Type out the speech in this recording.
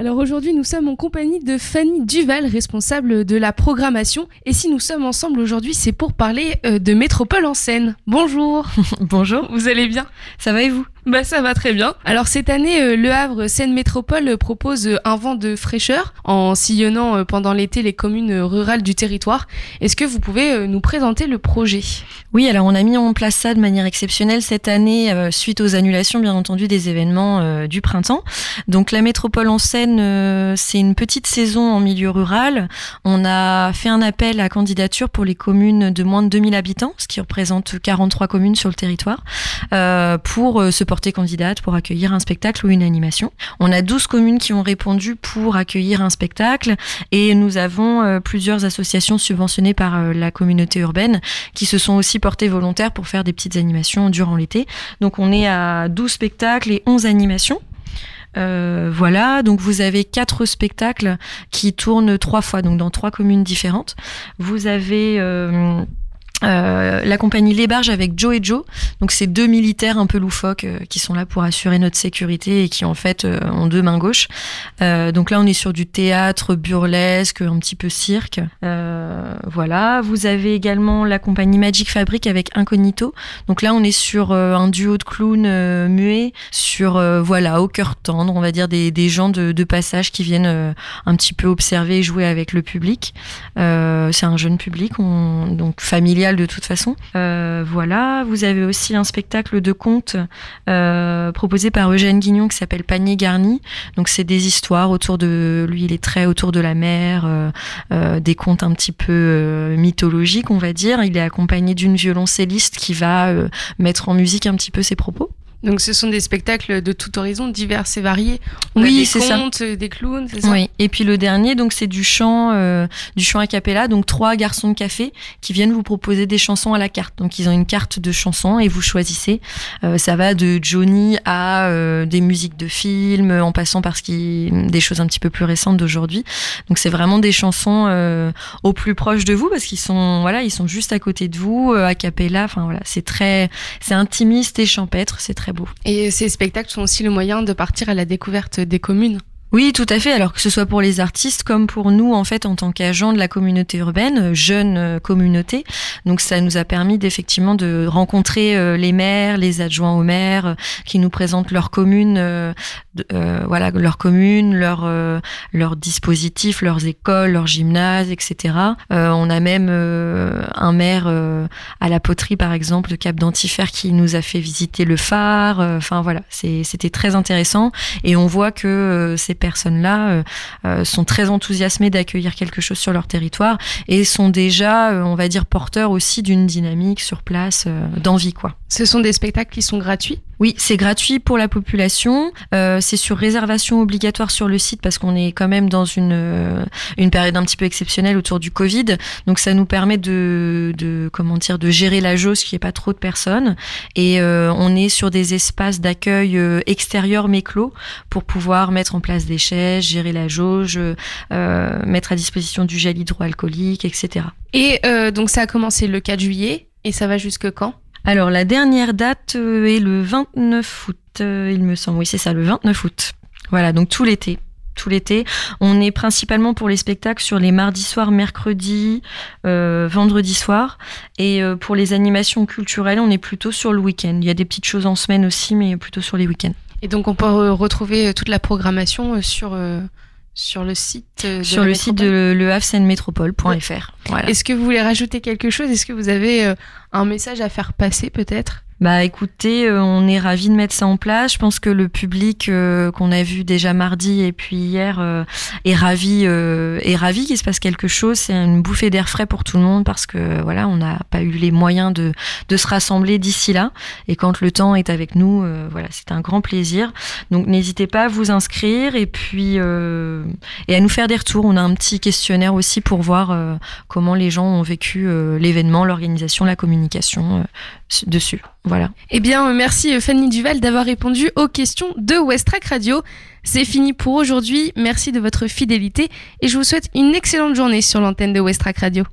Alors aujourd'hui, nous sommes en compagnie de Fanny Duval, responsable de la programmation. Et si nous sommes ensemble aujourd'hui, c'est pour parler euh, de Métropole en scène. Bonjour. Bonjour. Vous allez bien? Ça va et vous? Bah ça va très bien. Alors cette année, euh, Le Havre Seine Métropole propose euh, un vent de fraîcheur en sillonnant pendant l'été les communes rurales du territoire. Est-ce que vous pouvez nous présenter le projet? Oui, alors on a mis en place ça de manière exceptionnelle cette année suite aux annulations bien entendu des événements du printemps. Donc la Métropole en Seine euh, c'est une petite saison en milieu rural. On a fait un appel à candidature pour les communes de moins de 2000 habitants, ce qui représente 43 communes sur le territoire, euh, pour euh, se porter candidate, pour accueillir un spectacle ou une animation. On a 12 communes qui ont répondu pour accueillir un spectacle et nous avons plusieurs associations subventionnées par la communauté urbaine qui se sont aussi portées volontaires pour faire des petites animations durant l'été. Donc on est à 12 spectacles et 11 animations. Euh, voilà, donc vous avez quatre spectacles qui tournent trois fois, donc dans trois communes différentes. Vous avez euh, euh, la compagnie Les Barges avec Joe et Joe. Donc c'est deux militaires un peu loufoques euh, qui sont là pour assurer notre sécurité et qui en fait euh, ont deux mains gauches. donc là on est sur du théâtre burlesque, un petit peu cirque. voilà. Vous avez également la compagnie Magic Fabric avec Incognito. Donc là on est sur un duo de clowns muets, sur voilà au cœur tendre, on va dire des, gens de, de, passage qui viennent un petit peu observer et jouer avec le public. c'est un jeune public, on, donc familial de toute façon. Euh, voilà, vous avez aussi un spectacle de contes euh, proposé par Eugène Guignon qui s'appelle Panier garni. Donc c'est des histoires autour de lui, il est très autour de la mer, euh, des contes un petit peu mythologiques, on va dire. Il est accompagné d'une violoncelliste qui va mettre en musique un petit peu ses propos. Donc ce sont des spectacles de tout horizon, divers et variés. oui, c'est ça. Des clowns, c'est ça? Oui. Et puis le dernier, donc c'est du chant, euh, du chant a cappella. Donc trois garçons de café qui viennent vous proposer des chansons à la carte. Donc ils ont une carte de chansons et vous choisissez. Euh, ça va de Johnny à euh, des musiques de films, en passant par ce qui, des choses un petit peu plus récentes d'aujourd'hui. Donc c'est vraiment des chansons euh, au plus proche de vous parce qu'ils sont, voilà, ils sont juste à côté de vous, a cappella. Enfin voilà, c'est très, c'est intimiste et champêtre. C'est très et ces spectacles sont aussi le moyen de partir à la découverte des communes. Oui, tout à fait. Alors que ce soit pour les artistes comme pour nous, en fait, en tant qu'agents de la communauté urbaine, jeune euh, communauté. Donc, ça nous a permis d'effectivement de rencontrer euh, les maires, les adjoints aux maires, euh, qui nous présentent leur commune, voilà, leur commune, leur leur dispositif, leurs écoles, leurs gymnases, etc. on a même un maire à la poterie, par exemple, de Cap d'Antifer, qui nous a fait visiter le phare. Enfin voilà, c'était très intéressant et on voit que c'est personnes-là euh, euh, sont très enthousiasmées d'accueillir quelque chose sur leur territoire et sont déjà, euh, on va dire, porteurs aussi d'une dynamique sur place, d'envie, quoi. Ce sont des spectacles qui sont gratuits? Oui, c'est gratuit pour la population. Euh, c'est sur réservation obligatoire sur le site parce qu'on est quand même dans une, euh, une période un petit peu exceptionnelle autour du Covid. Donc ça nous permet de, de comment dire de gérer la jauge qui est pas trop de personnes et euh, on est sur des espaces d'accueil extérieurs mais clos pour pouvoir mettre en place des chaises, gérer la jauge, mettre à disposition du gel hydroalcoolique, etc. Et donc ça a commencé le 4 juillet et ça va jusque quand? Alors la dernière date euh, est le 29 août, euh, il me semble. Oui, c'est ça, le 29 août. Voilà, donc tout l'été. Tout l'été. On est principalement pour les spectacles sur les mardis soirs, mercredis, euh, vendredi soir. Et pour les animations culturelles, on est plutôt sur le week-end. Il y a des petites choses en semaine aussi, mais plutôt sur les week-ends. Et donc on peut retrouver toute la programmation sur sur le site de sur le site de lehavsenmétropole.fr. Voilà. Est-ce que vous voulez rajouter quelque chose? Est-ce que vous avez euh, un message à faire passer peut-être? Bah écoutez, euh, on est ravis de mettre ça en place. Je pense que le public euh, qu'on a vu déjà mardi et puis hier euh, est ravi, est ravi qu'il se passe quelque chose. C'est une bouffée d'air frais pour tout le monde parce que voilà, on n'a pas eu les moyens de, de se rassembler d'ici là. Et quand le temps est avec nous, voilà, c'est un grand plaisir. Donc n'hésitez pas à vous inscrire et puis et à nous faire des retours. On a un petit questionnaire aussi pour voir comment les gens ont vécu l'événement, l'organisation, la communication dessus. Voilà. Eh bien, merci Fanny Duval d'avoir répondu aux questions de Westrack Radio. C'est fini pour aujourd'hui. Merci de votre fidélité et je vous souhaite une excellente journée sur l'antenne de Westrack Radio.